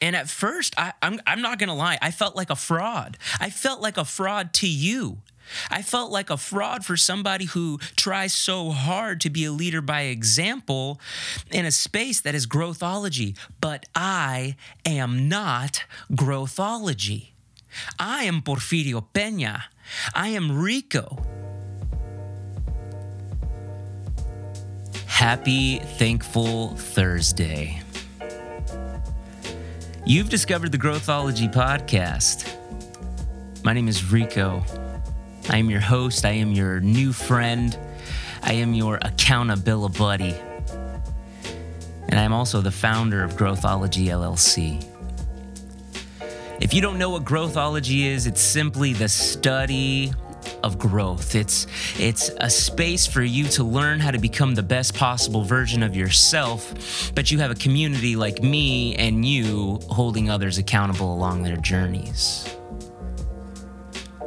And at first, I, I'm, I'm not gonna lie, I felt like a fraud. I felt like a fraud to you. I felt like a fraud for somebody who tries so hard to be a leader by example in a space that is growthology. But I am not growthology. I am Porfirio Peña. I am Rico. Happy Thankful Thursday. You've discovered the Growthology podcast. My name is Rico. I am your host. I am your new friend. I am your accountability buddy. And I'm also the founder of Growthology LLC. If you don't know what Growthology is, it's simply the study of growth. It's it's a space for you to learn how to become the best possible version of yourself, but you have a community like me and you holding others accountable along their journeys.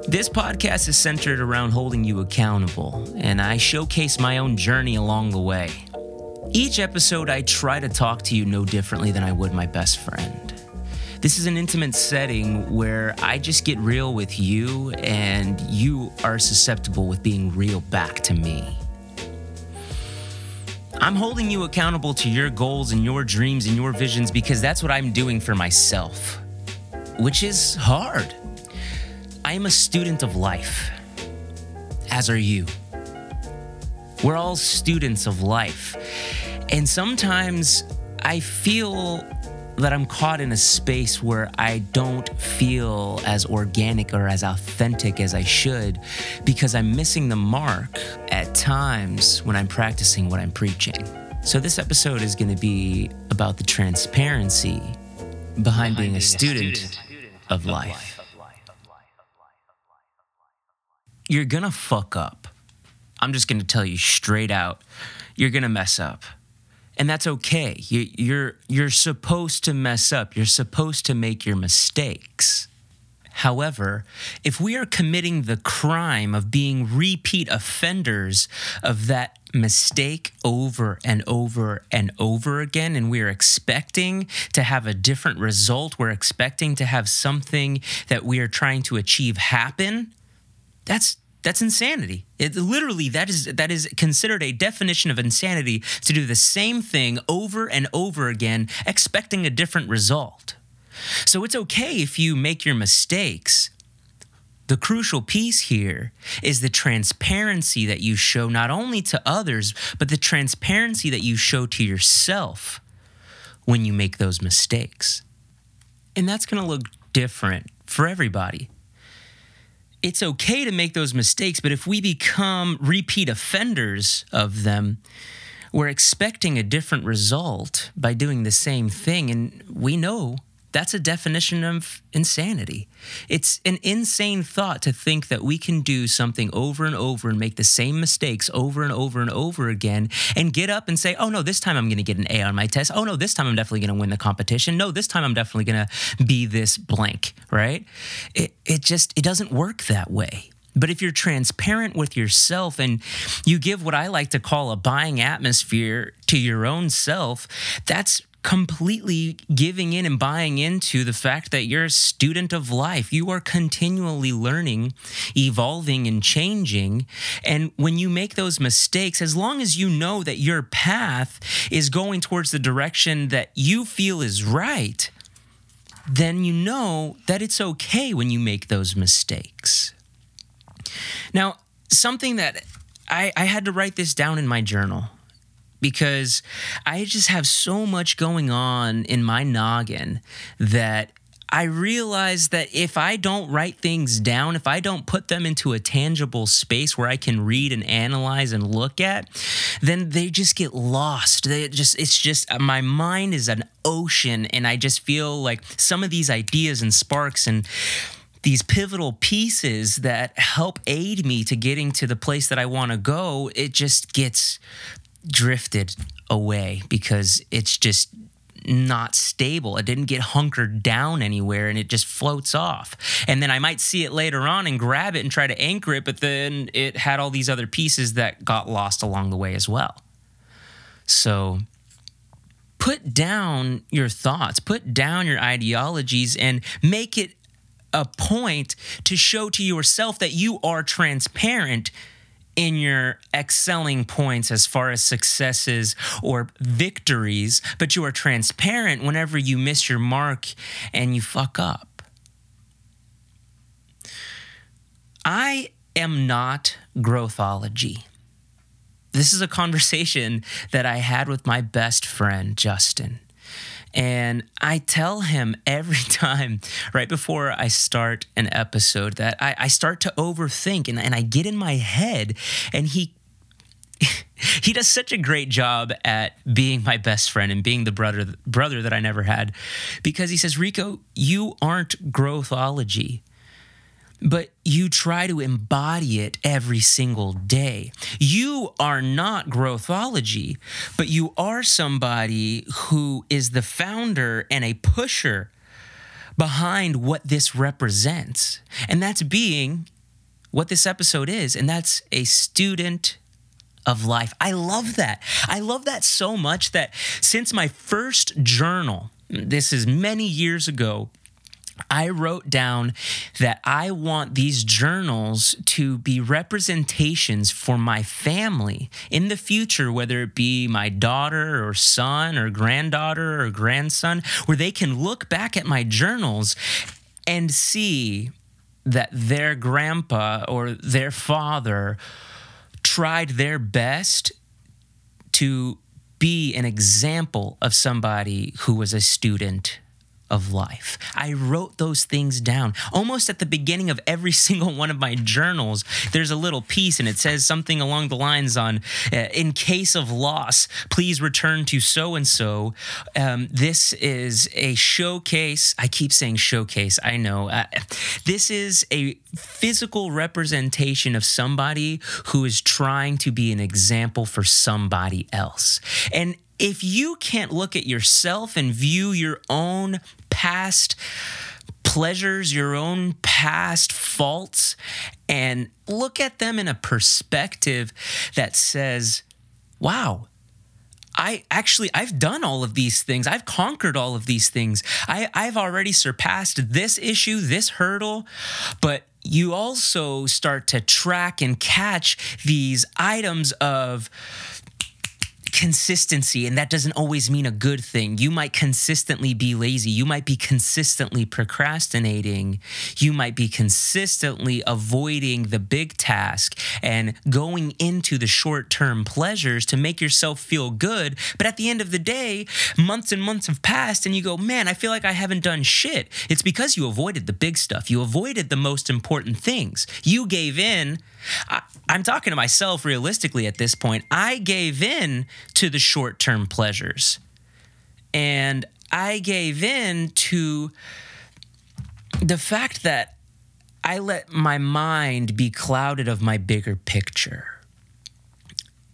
This podcast is centered around holding you accountable, and I showcase my own journey along the way. Each episode, I try to talk to you no differently than I would my best friend. This is an intimate setting where I just get real with you, and you are susceptible with being real back to me. I'm holding you accountable to your goals and your dreams and your visions because that's what I'm doing for myself, which is hard. I am a student of life, as are you. We're all students of life. And sometimes I feel that I'm caught in a space where I don't feel as organic or as authentic as I should because I'm missing the mark at times when I'm practicing what I'm preaching. So, this episode is going to be about the transparency behind, behind being, a student, student of life. you're gonna fuck up. I'm just gonna tell you straight out, you're gonna mess up. And that's okay. You, you're you're supposed to mess up. You're supposed to make your mistakes. However, if we are committing the crime of being repeat offenders of that mistake over and over and over again, and we're expecting to have a different result, we're expecting to have something that we are trying to achieve happen, that's that's insanity. It, literally, that is that is considered a definition of insanity to do the same thing over and over again, expecting a different result. So it's okay if you make your mistakes. The crucial piece here is the transparency that you show not only to others, but the transparency that you show to yourself when you make those mistakes. And that's going to look different for everybody it's okay to make those mistakes, but if we become repeat offenders of them, we're expecting a different result by doing the same thing. And we know that's a definition of insanity. It's an insane thought to think that we can do something over and over and make the same mistakes over and over and over again and get up and say, oh no, this time I'm going to get an A on my test. Oh no, this time I'm definitely going to win the competition. No, this time I'm definitely going to be this blank, right? It, it just, it doesn't work that way. But if you're transparent with yourself and you give what I like to call a buying atmosphere to your own self, that's completely giving in and buying into the fact that you're a student of life. You are continually learning, evolving, and changing. And when you make those mistakes, as long as you know that your path is going towards the direction that you feel is right, then you know that it's okay when you make those mistakes. Now, something that I, I had to write this down in my journal because I just have so much going on in my noggin that I realize that if I don't write things down, if I don't put them into a tangible space where I can read and analyze and look at, then they just get lost. They just it's just uh, my mind is an ocean and I just feel like some of these ideas and sparks and these pivotal pieces that help aid me to getting to the place that I want to go, it just gets drifted away because it's just not stable. It didn't get hunkered down anywhere and it just floats off. And then I might see it later on and grab it and try to anchor it, but then it had all these other pieces that got lost along the way as well. So put down your thoughts, put down your ideologies, and make it a point to show to yourself that you are transparent in your excelling points as far as successes or victories, but you are transparent whenever you miss your mark and you fuck up. I am not growthology. This is a conversation that I had with my best friend, Justin. And I tell him every time, right before I start an episode, that I, I start to overthink and, and I get in my head. And he he does such a great job at being my best friend and being the brother brother that I never had because he says, Rico, you aren't growthology but you try to embody it every single day. You are not growthology, but you are somebody who is the founder and a pusher behind what this represents. And that's being what this episode is, and that's a student of life. I love that. I love that so much that since my first journal, this is many years ago, I wrote down that I want these journals to be representations for my family in the future, whether it be my daughter or son or granddaughter or grandson, where they can look back at my journals and see that their grandpa or their father tried their best to be an example of somebody who was a student of life. I wrote those things down almost at the beginning of every single one of my journals. There's a little piece and it says something along the lines on uh, in case of loss, please return to so and so. This is a showcase. I keep saying showcase. I know. Uh, this is a physical representation of somebody who is trying to be an example for somebody else. And if you can't look at yourself and view your own past pleasures, your own past faults, and look at them in a perspective that says, wow, I actually I've done all of these things. I've conquered all of these things. I, I've already surpassed this issue, this hurdle, but you also start to track and catch these items of consistency, and that doesn't always mean a good thing. You might consistently be lazy. You might be consistently procrastinating. You might be consistently avoiding the big task and going into the short term pleasures to make yourself feel good. But at the end of the day, months and months have passed, and you go, man, I feel like I haven't done shit. It's because you avoided the big stuff. You avoided the most important things. You gave in. I, I'm talking to myself realistically at this point. I gave in to the short term pleasures. And I gave in to the fact that I let my mind be clouded of my bigger picture.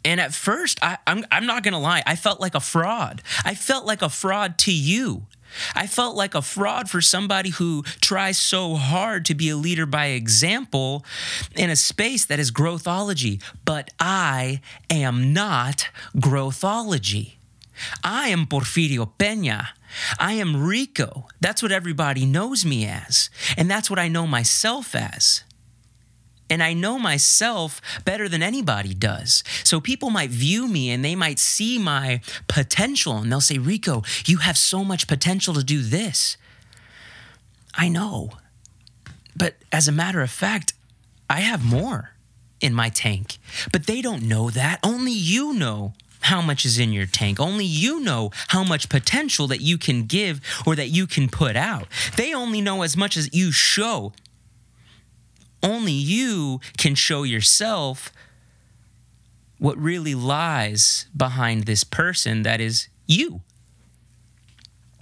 And at first, I, am I'm, I'm not gonna lie, I felt like a fraud. I felt like a fraud to you. I felt like a fraud for somebody who tries so hard to be a leader by example in a space that is growthology. But I am not growthology. I am Porfirio Pena. I am Rico. That's what everybody knows me as. And that's what I know myself as and I know myself better than anybody does. So people might view me and they might see my potential and they'll say, Rico, you have so much potential to do this. I know. But as a matter of fact, I have more in my tank. But they don't know that. Only you know how much is in your tank. Only you know how much potential that you can give or that you can put out. They only know as much as you show only you can show yourself what really lies behind this person that is you.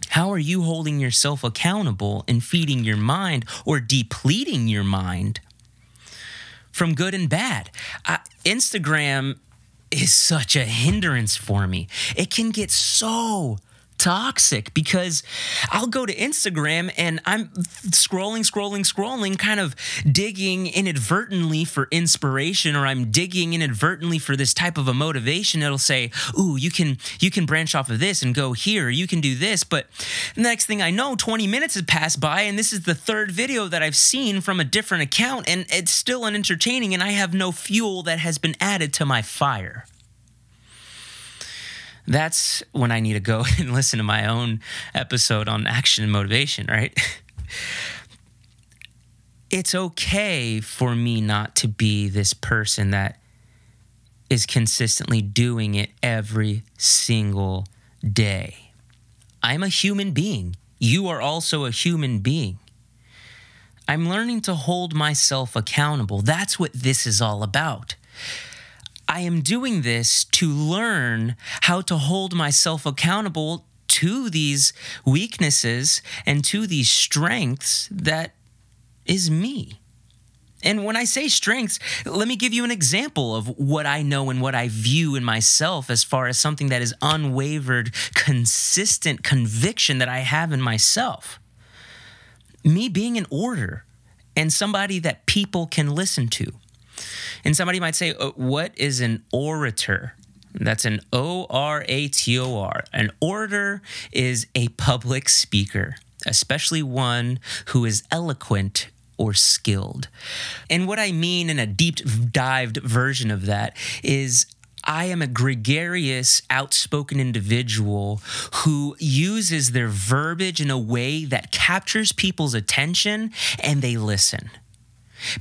How are you holding yourself accountable and feeding your mind or depleting your mind from good and bad? Uh, Instagram is such a hindrance for me. It can get so toxic because I'll go to Instagram and I'm scrolling, scrolling, scrolling, kind of digging inadvertently for inspiration or I'm digging inadvertently for this type of a motivation. It'll say, ooh, you can you can branch off of this and go here, you can do this. But the next thing I know, 20 minutes has passed by and this is the third video that I've seen from a different account and it's still unentertaining and I have no fuel that has been added to my fire that's when I need to go and listen to my own episode on action and motivation, right? it's okay for me not to be this person that is consistently doing it every single day. I'm a human being. You are also a human being. I'm learning to hold myself accountable. That's what this is all about. I am doing this to learn how to hold myself accountable to these weaknesses and to these strengths that is me. And when I say strengths, let me give you an example of what I know and what I view in myself as far as something that is unwavered, consistent conviction that I have in myself. Me being an order and somebody that people can listen to. And somebody might say, uh, What is an orator? That's an O R A T O R. An orator is a public speaker, especially one who is eloquent or skilled. And what I mean in a deep dived version of that is I am a gregarious, outspoken individual who uses their verbiage in a way that captures people's attention and they listen.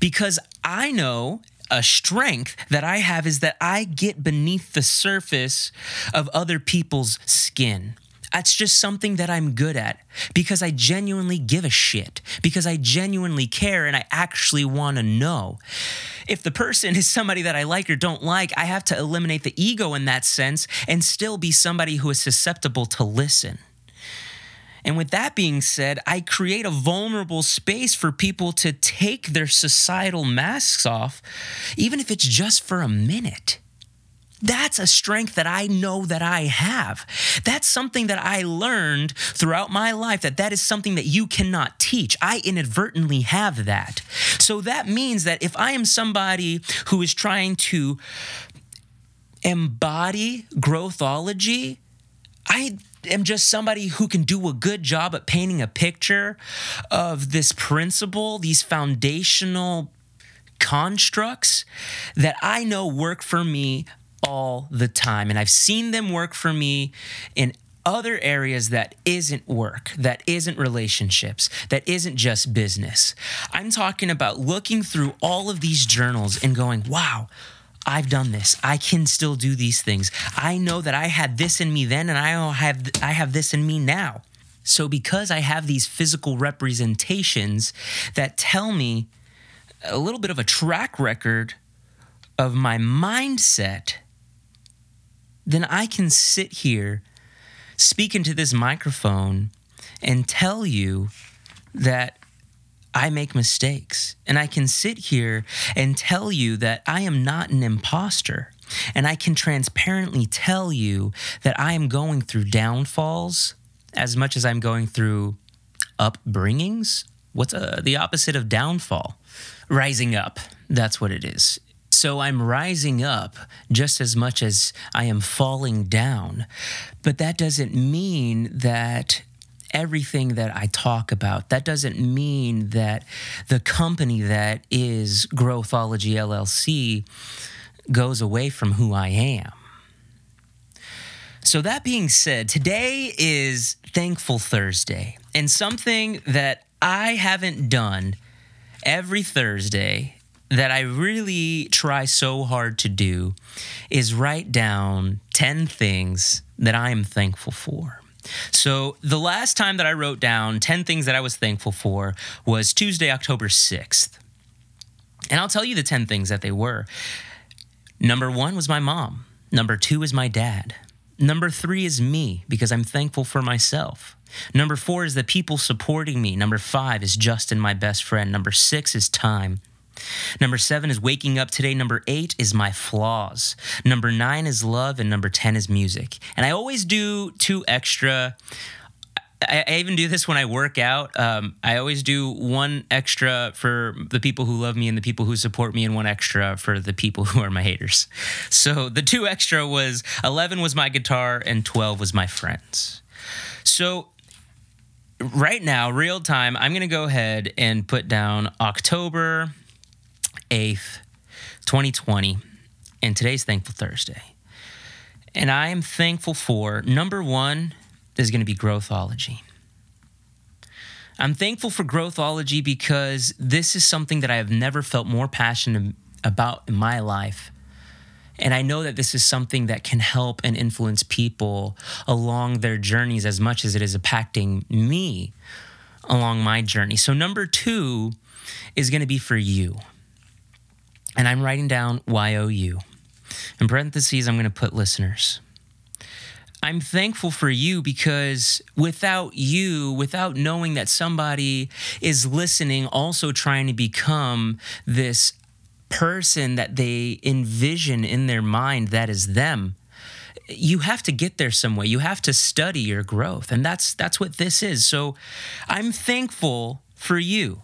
Because I know a strength that I have is that I get beneath the surface of other people's skin. That's just something that I'm good at because I genuinely give a shit, because I genuinely care and I actually want to know. If the person is somebody that I like or don't like, I have to eliminate the ego in that sense and still be somebody who is susceptible to listen. And with that being said, I create a vulnerable space for people to take their societal masks off, even if it's just for a minute. That's a strength that I know that I have. That's something that I learned throughout my life that that is something that you cannot teach. I inadvertently have that. So that means that if I am somebody who is trying to embody growthology, I am just somebody who can do a good job at painting a picture of this principle, these foundational constructs that I know work for me all the time. And I've seen them work for me in other areas that isn't work, that isn't relationships, that isn't just business. I'm talking about looking through all of these journals and going, wow, I've done this. I can still do these things. I know that I had this in me then and I have I have this in me now. So because I have these physical representations that tell me a little bit of a track record of my mindset, then I can sit here, speak into this microphone, and tell you that I make mistakes. And I can sit here and tell you that I am not an imposter. And I can transparently tell you that I am going through downfalls as much as I'm going through upbringings. What's uh, the opposite of downfall? Rising up. That's what it is. So I'm rising up just as much as I am falling down. But that doesn't mean that everything that I talk about. That doesn't mean that the company that is Growthology LLC goes away from who I am. So, that being said, today is Thankful Thursday, and something that I haven't done every Thursday that I really try so hard to do is write down 10 things that I am thankful for. So the last time that I wrote down 10 things that I was thankful for was Tuesday, October 6th. And I'll tell you the 10 things that they were. Number one was my mom. Number two is my dad. Number three is me because I'm thankful for myself. Number four is the people supporting me. Number five is Justin, my best friend. Number six is time. Number seven is waking up today. Number eight is my flaws. Number nine is love. And number 10 is music. And I always do two extra. I, I even do this when I work out. Um, I always do one extra for the people who love me and the people who support me, and one extra for the people who are my haters. So the two extra was 11 was my guitar, and 12 was my friends. So right now, real time, I'm going to go ahead and put down October 8th, 2020, and today's Thankful Thursday. And I am thankful for number one is going to be Growthology. I'm thankful for Growthology because this is something that I have never felt more passionate about in my life. And I know that this is something that can help and influence people along their journeys as much as it is impacting me along my journey. So, number two is going to be for you and I'm writing down YOU. In parentheses, I'm going to put listeners. I'm thankful for you because without you, without knowing that somebody is listening, also trying to become this person that they envision in their mind that is them, you have to get there some way. You have to study your growth. And that's that's what this is. So I'm thankful for you.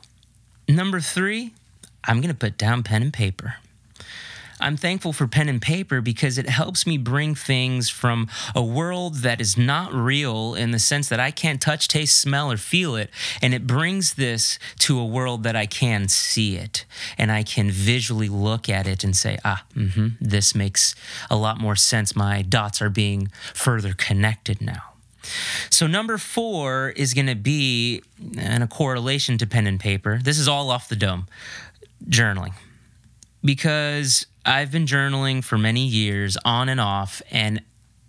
Number 3, I'm going to put down pen and paper. I'm thankful for pen and paper because it helps me bring things from a world that is not real in the sense that I can't touch, taste, smell, or feel it. And it brings this to a world that I can see it and I can visually look at it and say, ah, mm-hmm, this makes a lot more sense. My dots are being further connected now. So, number four is going to be in a correlation to pen and paper. This is all off the dome journaling because I've been journaling for many years on and off, and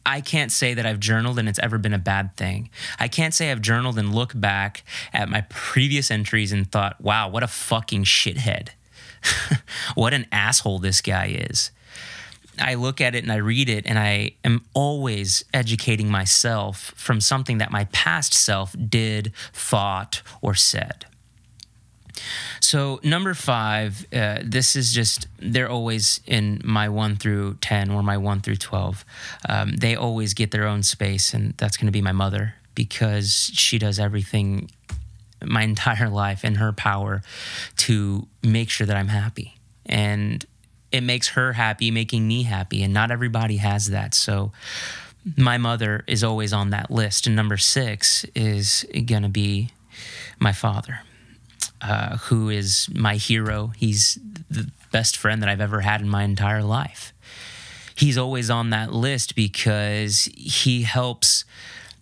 I can't say that I've journaled and it's ever been a bad thing. I can't say I've journaled and look back at my previous entries and thought, wow, what a fucking shithead. what an asshole this guy is. I look at it and I read it, and I am always educating myself from something that my past self did, thought, or said. So number five, uh, this is just they're always in my one through ten or my one through twelve. Um, they always get their own space, and that's going to be my mother because she does everything my entire life in her power to make sure that I'm happy. And it makes her happy making me happy and not everybody has that. So my mother is always on that list. And number 6 is going to be my father uh, who is my hero. He's the best friend that I've ever had in my entire life. He's always on that list because he helps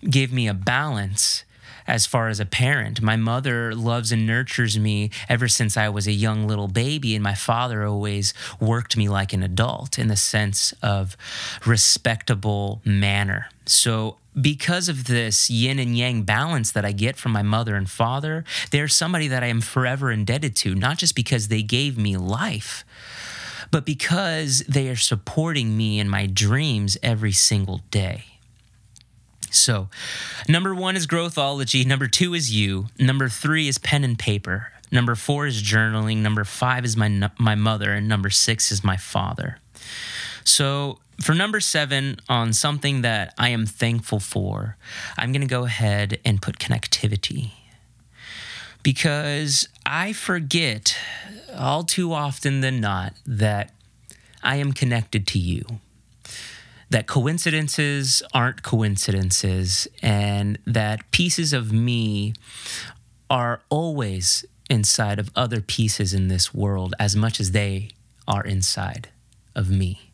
give me a balance as far as a parent. My mother loves and nurtures me ever since I was a young little baby, and my father always worked me like an adult in the sense of respectable manner. So because of this yin and yang balance that I get from my mother and father, they're somebody that I am forever indebted to, not just because they gave me life, but because they are supporting me in my dreams every single day. So, number one is growthology. Number two is you. Number three is pen and paper. Number four is journaling. Number five is my, my mother. And number six is my father. So, for number seven, on something that I am thankful for, I'm going to go ahead and put connectivity. Because I forget all too often than not that I am connected to you. That coincidences aren't coincidences, and that pieces of me are always inside of other pieces in this world as much as they are inside of me.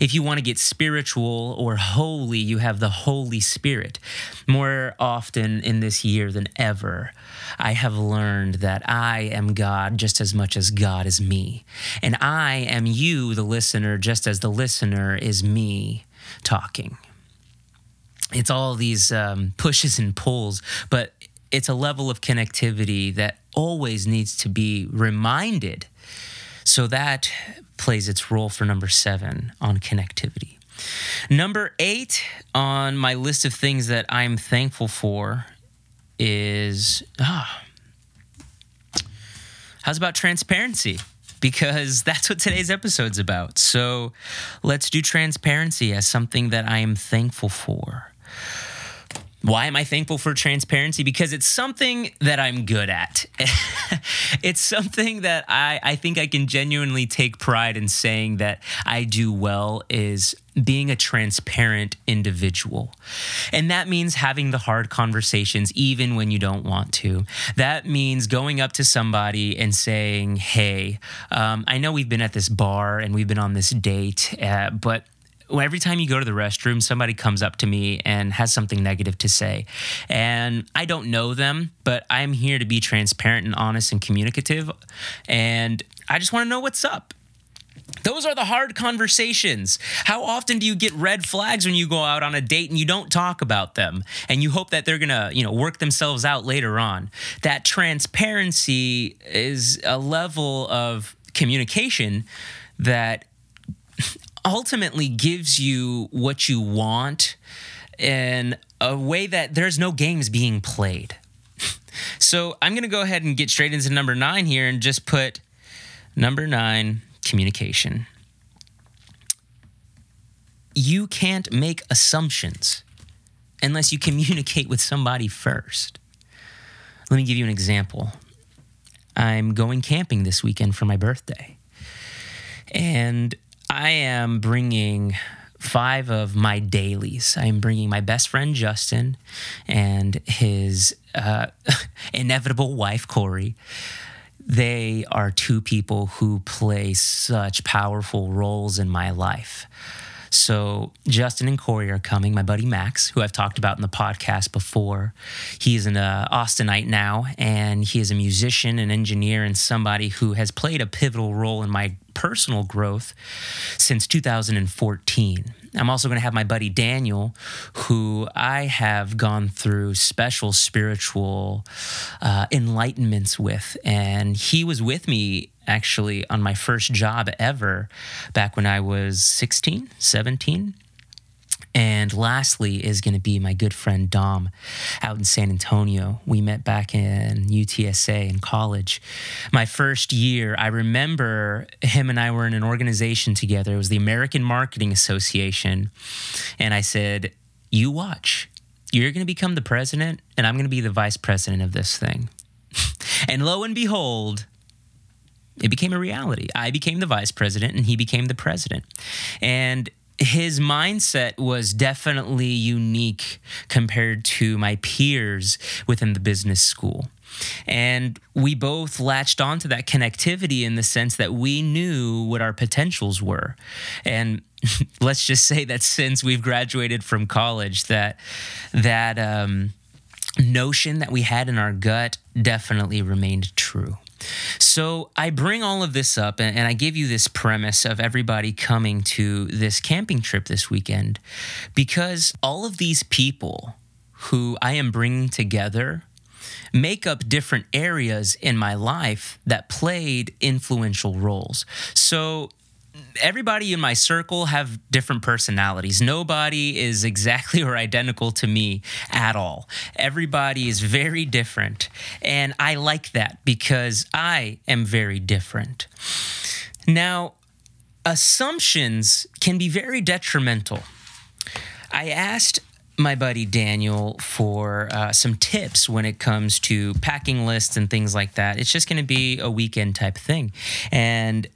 If you want to get spiritual or holy, you have the Holy Spirit. More often in this year than ever, I have learned that I am God just as much as God is me. And I am you, the listener, just as the listener is me talking. It's all these um, pushes and pulls, but it's a level of connectivity that always needs to be reminded so that plays its role for number seven on connectivity. Number eight on my list of things that I'm thankful for is ah, how's about transparency? Because that's what today's episode's about. So let's do transparency as something that I am thankful for. Why am I thankful for transparency? Because it's something that I'm good at. it's something that I, I think I can genuinely take pride in saying that I do well is being a transparent individual. And that means having the hard conversations even when you don't want to. That means going up to somebody and saying, Hey, um, I know we've been at this bar and we've been on this date, uh, but every time you go to the restroom, somebody comes up to me and has something negative to say. And I don't know them, but I'm here to be transparent and honest and communicative. And I just want to know what's up. Those are the hard conversations. How often do you get red flags when you go out on a date and you don't talk about them and you hope that they're going to, you know, work themselves out later on? That transparency is a level of communication that ultimately gives you what you want in a way that there's no games being played. So I'm going to go ahead and get straight into number nine here and just put number nine communication. You can't make assumptions unless you communicate with somebody first. Let me give you an example. I'm going camping this weekend for my birthday. And I am bringing five of my dailies. I'm bringing my best friend Justin and his uh, inevitable wife Corey. They are two people who play such powerful roles in my life. So Justin and Corey are coming. My buddy Max, who I've talked about in the podcast before, he's an uh, Austinite now, and he is a musician, an engineer, and somebody who has played a pivotal role in my personal growth since 2014. I'm also going to have my buddy Daniel, who I have gone through special spiritual uh, enlightenments with. And he was with me actually on my first job ever back when I was 16, 17. And lastly is going to be my good friend Dom out in San Antonio. We met back in UTSA in college. My first year, I remember him and I were in an organization together. It was the American Marketing Association. And I said, You watch. You're going to become the president, and I'm going to be the vice president of this thing. and lo and behold, it became a reality. I became the vice president and he became the president. And his mindset was definitely unique compared to my peers within the business school. And we both latched onto that connectivity in the sense that we knew what our potentials were. And let's just say that since we've graduated from college, that that um, notion that we had in our gut definitely remained true. So I bring all of this up and, and, I give you this premise of everybody coming to this camping trip this weekend because all of these people who I am bringing together make up different areas in my life that played influential roles. So everybody in my circle have different personalities. Nobody is exactly or identical to me at all. Everybody is very different. And I like that because I am very different. Now, assumptions can be very detrimental. I asked my buddy Daniel for uh, some tips when it comes to packing lists and things like that. It's just going to be a weekend type thing. And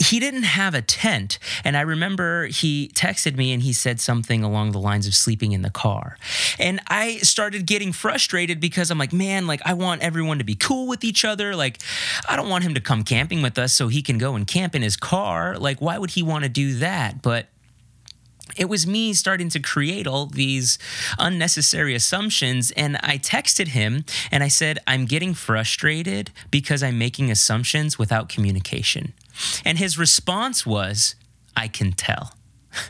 he didn't have a tent. And I remember he texted me and he said something along the lines of sleeping in the car. And I started getting frustrated because I'm like, man, like I want everyone to be cool with each other. Like, I don't want him to come camping with us so he can go and camp in his car. Like, why would he want to do that? But it was me starting to create all these unnecessary assumptions. And I texted him and I said, I'm getting frustrated because I'm making assumptions without communication. And his response was, I can tell.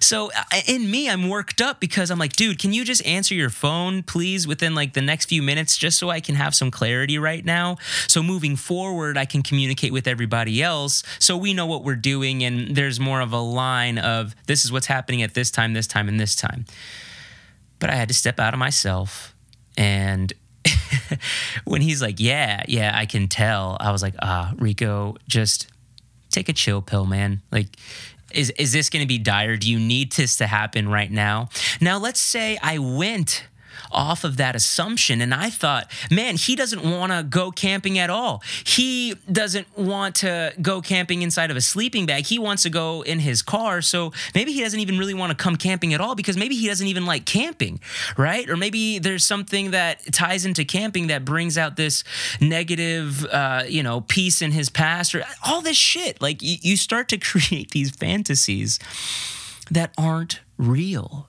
So uh, in me, I'm worked up because I'm like, dude, can you just answer your phone, please, within like the next few minutes, just so I can have some clarity right now? So moving forward, I can communicate with everybody else so we know what we're doing and there's more of a line of this is what's happening at this time, this time, and this time. But I had to step out of myself and when he's like, "Yeah, yeah, I can tell," I was like, "Ah, Rico, just take a chill pill, man. Like, is is this going to be dire? Do you need this to happen right now?" Now, let's say I went off of that assumption. And I thought, man, he doesn't want to go camping at all. He doesn't want to go camping inside of a sleeping bag. He wants to go in his car. So maybe he doesn't even really want to come camping at all because maybe he doesn't even like camping, right? Or maybe there's something that ties into camping that brings out this negative, uh, you know, piece in his past or all this shit. Like you, you start to create these fantasies that aren't real.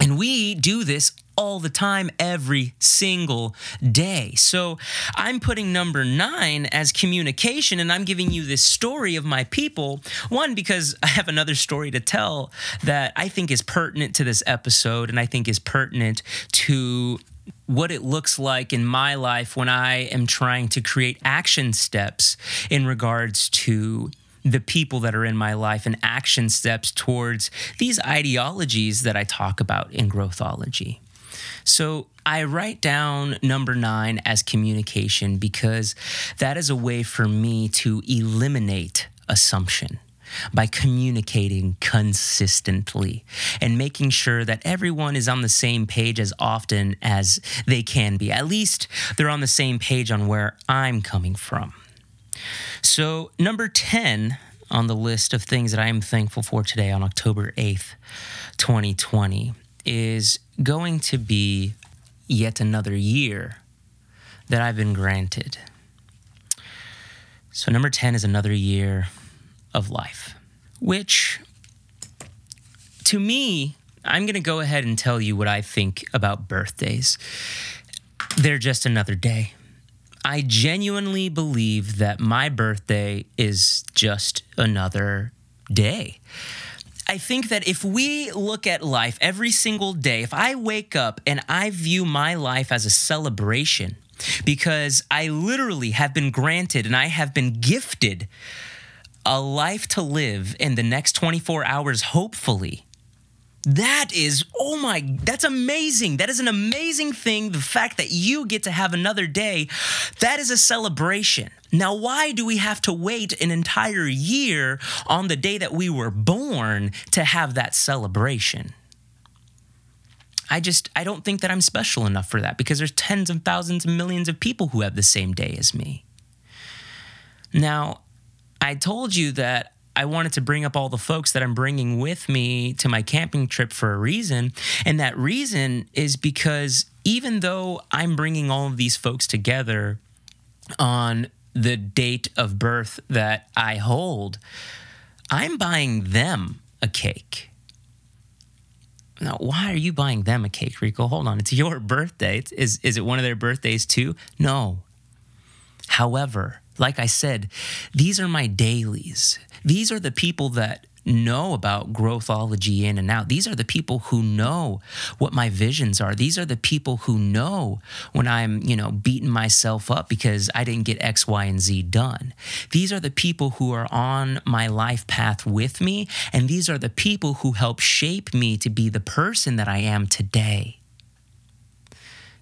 And we do this all the time, every single day. So I'm putting number nine as communication, and I'm giving you this story of my people. One, because I have another story to tell that I think is pertinent to this episode, and I think is pertinent to what it looks like in my life when I am trying to create action steps in regards to the people that are in my life and action steps towards these ideologies that I talk about in growthology. So I write down number nine as communication because that is a way for me to eliminate assumption by communicating consistently and making sure that everyone is on the same page as often as they can be. At least they're on the same page on where I'm coming from. So, number 10 on the list of things that I am thankful for today on October 8th, 2020 is going to be yet another year that I've been granted. So, number 10 is another year of life, which to me, I'm going to go ahead and tell you what I think about birthdays. They're just another day. I genuinely believe that my birthday is just another day. I think that if we look at life every single day, if I wake up and I view my life as a celebration, because I literally have been granted and I have been gifted a life to live in the next 24 hours, hopefully. That is, oh my, that's amazing. That is an amazing thing. The fact that you get to have another day, that is a celebration. Now, why do we have to wait an entire year on the day that we were born to have that celebration? I just, I don't think that I'm special enough for that because there's tens of thousands and millions of people who have the same day as me. Now, I told you that I wanted to bring up all the folks that I'm bringing with me to my camping trip for a reason. And that reason is because even though I'm bringing all of these folks together on the date of birth that I hold, I'm buying them a cake. Now, why are you buying them a cake, Rico? Hold on. It's your birthday. Is, is it one of their birthdays too? No. However, like I said, these are my dailies. These are the people that know about growthology in and out. These are the people who know what my visions are. These are the people who know when I'm, you know, beating myself up because I didn't get X, Y, and Z done. These are the people who are on my life path with me. And these are the people who help shape me to be the person that I am today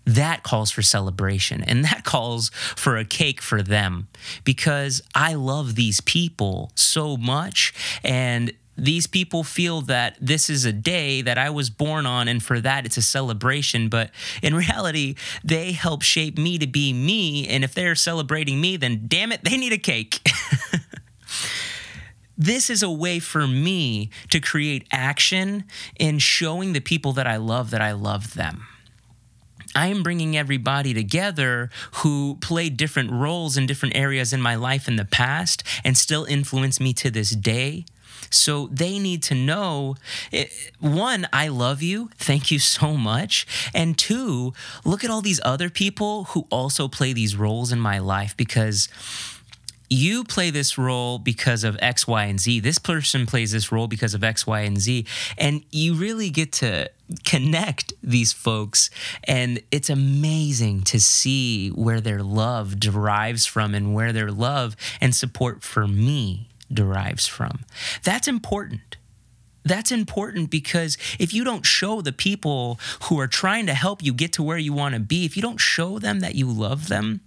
that calls for celebration and that calls for a cake for them because I love these people so much and these people feel that this is a day that I was born on, and for that it's a celebration. But in reality, they help shape me to be me. And if they're celebrating me, then damn it, they need a cake. this is a way for me to create action in showing the people that I love that I love them. I am bringing everybody together who played different roles in different areas in my life in the past and still influence me to this day. So they need to know eh, one, I love you. Thank you so much. And two, look at all these other people who also play these roles in my life because you play this role because of X, Y, and Z. This person plays this role because of X, Y, and Z. And you really get to connect these folks. And it's amazing to see where their love derives from and where their love and support for me derives from. That's important. that's important because if you don't show the people who are trying to help you get to where you want to be, if you don't show them that you love them,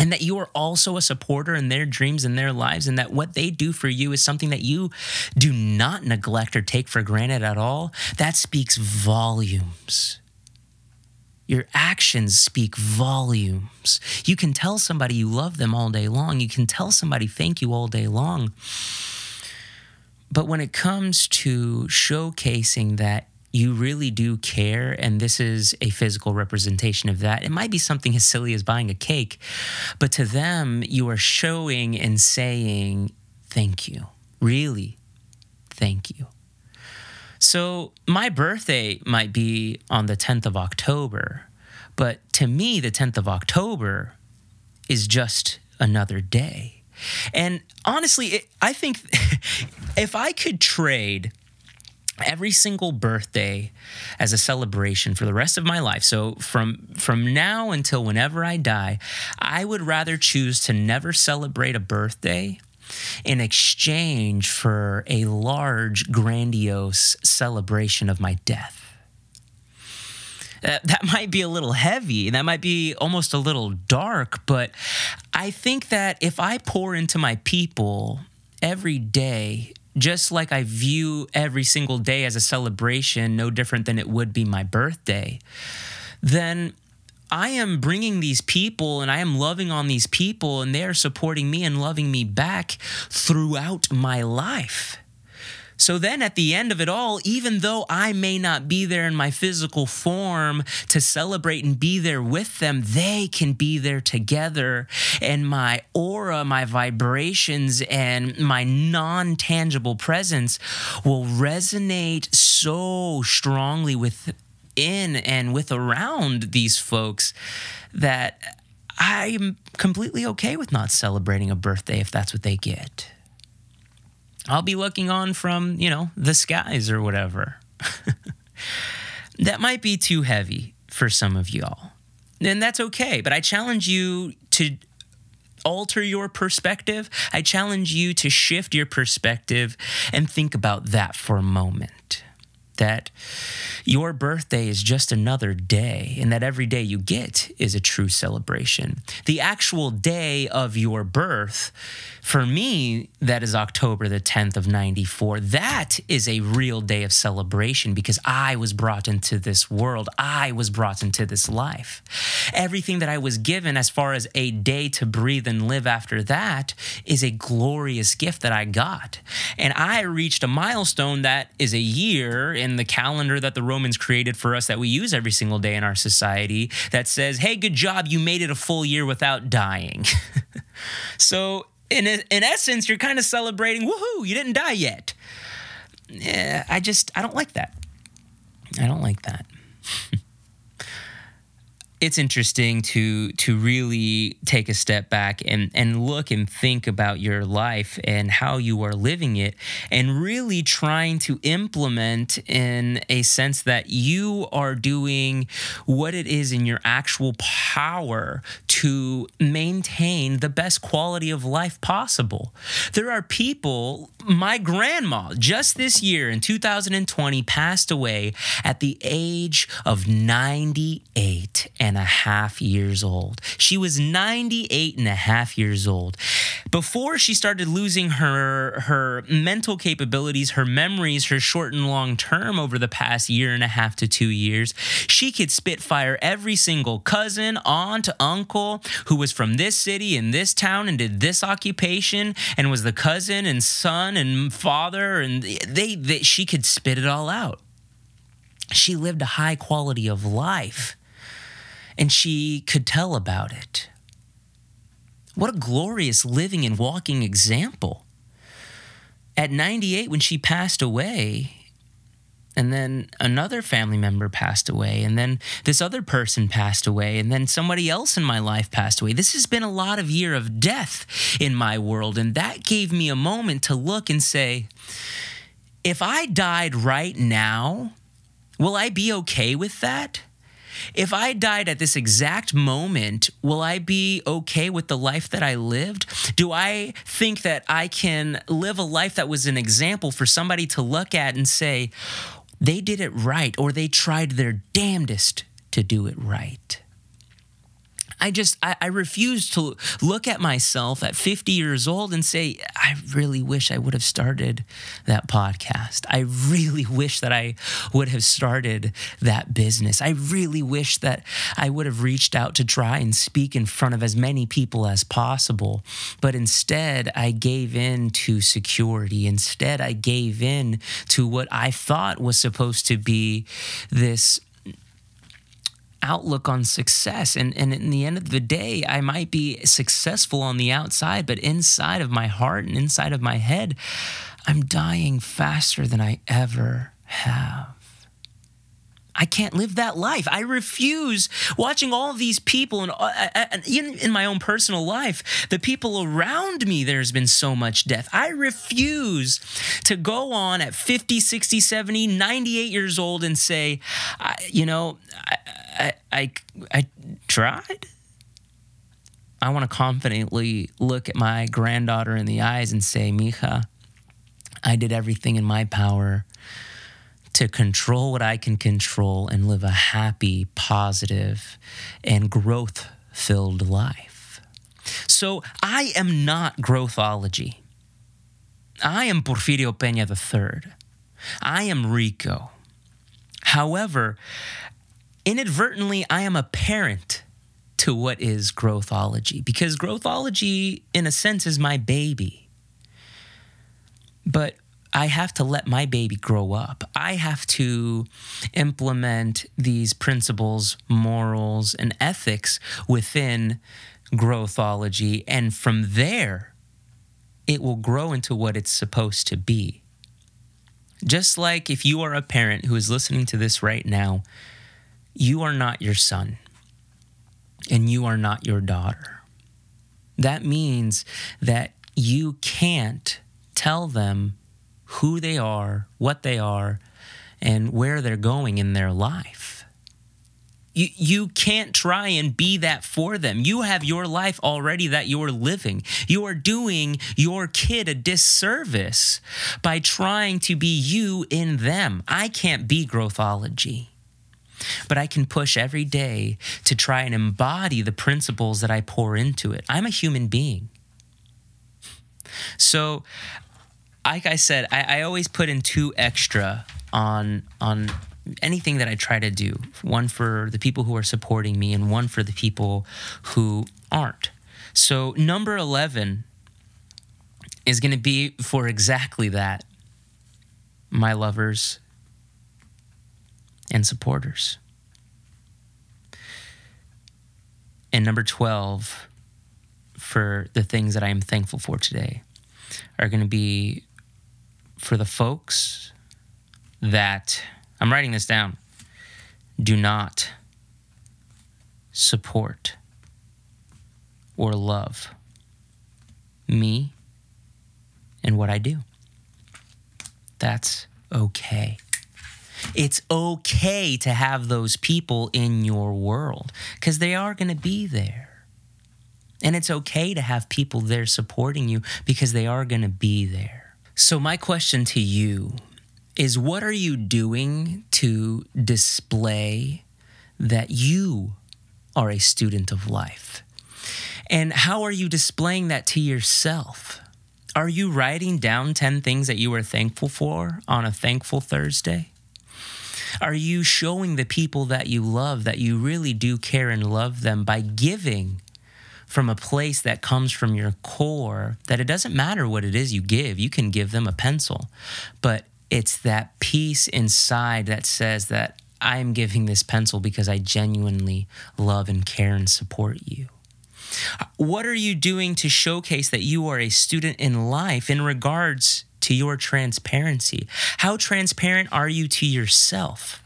and that you are also a supporter in their dreams and their lives, and that what they do for you is something that you do not neglect or take for granted at all, that speaks volumes. Your actions speak volumes. You can tell somebody you love them all day long. You can tell somebody thank you all day long. But when it comes to showcasing that you really do care, and this is a physical representation of that. It might be something as silly as buying a cake, but to them, you are showing and saying, Thank you. Really, thank you. So, my birthday might be on the 10th of October, but to me, the 10th of October is just another day. And honestly, it, I think if I could trade every single birthday as a celebration for the rest of my life. So from from now until whenever i die i would rather choose to never celebrate a birthday in exchange for a large grandiose celebration of my death. Uh, that might be a little heavy that might be almost a little dark but i think that if i pour into my people every day just like I view every single day as a celebration, no different than it would be my birthday, then I am bringing these people and I am loving on these people and they are supporting me and loving me back throughout my life. So then at the end of it all, even though I may not be there in my physical form to celebrate and be there with them, they can be there together. And my aura, my vibrations, and my non tangible presence will resonate so strongly within and with around these folks that I'm completely okay with not celebrating a birthday if that's what they get. I'll be looking on from, you know, the skies or whatever. that might be too heavy for some of y'all. And that's okay. But I challenge you to alter your perspective. I challenge you to shift your perspective and think about that for a moment. That your birthday is just another day, and that every day you get is a true celebration. The actual day of your birth for me, that is October the 10th of 94. That is a real day of celebration because I was brought into this world. I was brought into this life. Everything that I was given as far as a day to breathe and live after that is a glorious gift that I got. And I reached a milestone that is a year in the calendar that the Romans created for us that we use every single day in our society that says, hey, good job, you made it a full year without dying. so in in essence, you're kind of celebrating, woohoo, you didn't die yet. Yeah, I just I don't like that. I don't like that. it's interesting to to really take a step back and and look and think about your life and how you are living it and really trying to implement in a sense that you are doing what it is in your actual power to maintain the best quality of life possible. There are people, my grandma just this year in 2020 passed away at the age of 98 and and a half years old. She was 98 and a half years old. Before she started losing her her mental capabilities, her memories, her short and long term over the past year and a half to 2 years, she could spitfire every single cousin, aunt, uncle who was from this city and this town and did this occupation and was the cousin and son and father and they, they she could spit it all out. She lived a high quality of life and she could tell about it. What a glorious living and walking example. At 98, when she passed away, and then another family member passed away, and then this other person passed away, and then somebody else in my life passed away. This has been a lot of year of death in my world, and that gave me a moment to look and say, if I died right now, will I be okay with that? If I died at this exact moment, will I be okay with the life that I lived? Do I think that I can live a life that was an example for somebody to look at and say, they did it right, or they tried their damnedest to do it right? I just, I, I, refuse to look at myself at 50 years old and say, I really wish I would have started that podcast. I really wish that I would have started that business. I really wish that I would have reached out to try and speak in front of as many people as possible. But instead, I gave in to security. Instead, I gave in to what I thought was supposed to be this outlook on success. And, and in the end of the day, I might be successful on the outside, but inside of my heart and inside of my head, I'm dying faster than I ever have. I can't live that life. I refuse watching all these people, and, uh, and even in my own personal life, the people around me, there's been so much death. I refuse to go on at 50, 60, 70, 98 years old and say, I, you know, I, I, I, I tried. I want to confidently look at my granddaughter in the eyes and say, Mija, I did everything in my power to control what I can control and live a happy, positive, and growth filled life. So I am not growthology. I am Porfirio Peña III. I am Rico. However, inadvertently, I am a parent to what is growthology because growthology, in a sense, is my baby. But I have to let my baby grow up. I have to implement these principles, morals, and ethics within growthology. And from there, it will grow into what it's supposed to be. Just like if you are a parent who is listening to this right now, you are not your son and you are not your daughter. That means that you can't tell them who they are, what they are, and where they're going in their life. You, you can't try and be that for them. You have your life already that you're living. You are doing your kid a disservice by trying to be you in them. I can't be growthology, but I can push every day to try and embody the principles that I pour into it. I'm a human being. So like I said, I, I always put in two extra on on anything that I try to do. One for the people who are supporting me, and one for the people who aren't. So number eleven is going to be for exactly that. My lovers and supporters. And number 12, for the things that I am thankful for today, are going to be for the folks that I'm writing this down do not support or love me and what I do. That's okay. It's okay to have those people in your world because they are going to be there. And it's okay to have people there supporting you because they are going to be there. So, my question to you is what are you doing to display that you are a student of life? And how are you displaying that to yourself? Are you writing down 10 things that you are thankful for on a thankful Thursday? Are you showing the people that you love that you really do care and love them by giving from a place that comes from your core that it doesn't matter what it is you give. You can give them a pencil, but it's that peace inside that says that I'm giving this pencil because I genuinely love and care and support you. What are you doing to showcase that you are a student in life in regards to your transparency? How transparent are you to yourself?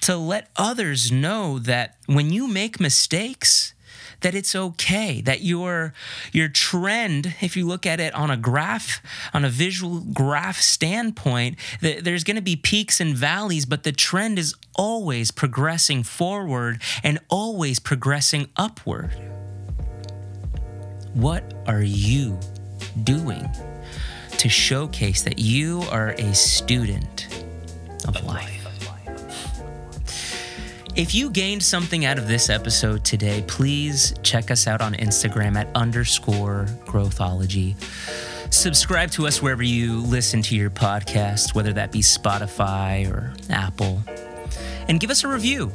To let others know that when you make mistakes, that it's okay that your your trend if you look at it on a graph on a visual graph standpoint that there's going to be peaks and valleys but the trend is always progressing forward and always progressing upward. What are you doing to showcase that you are a student of life if you gained something out of this episode today, please check us out on Instagram at underscore growthology. Subscribe to us wherever you listen to your podcast, whether that be Spotify or Apple, and give us a review.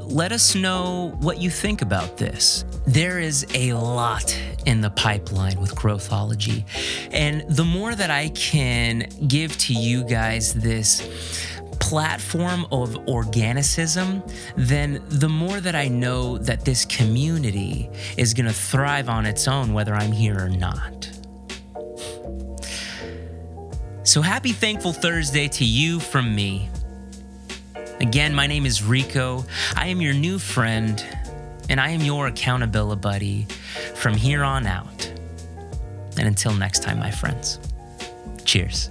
Let us know what you think about this. There is a lot in the pipeline with Growthology. And the more that I can give to you guys this platform of organicism, then the more that I know that this community is going to thrive on its own, whether I'm here or not. So happy Thankful Thursday to you from me. Again, my name is Rico. I am your new friend, and I am your accountability buddy from here on out. And until next time, my friends, cheers.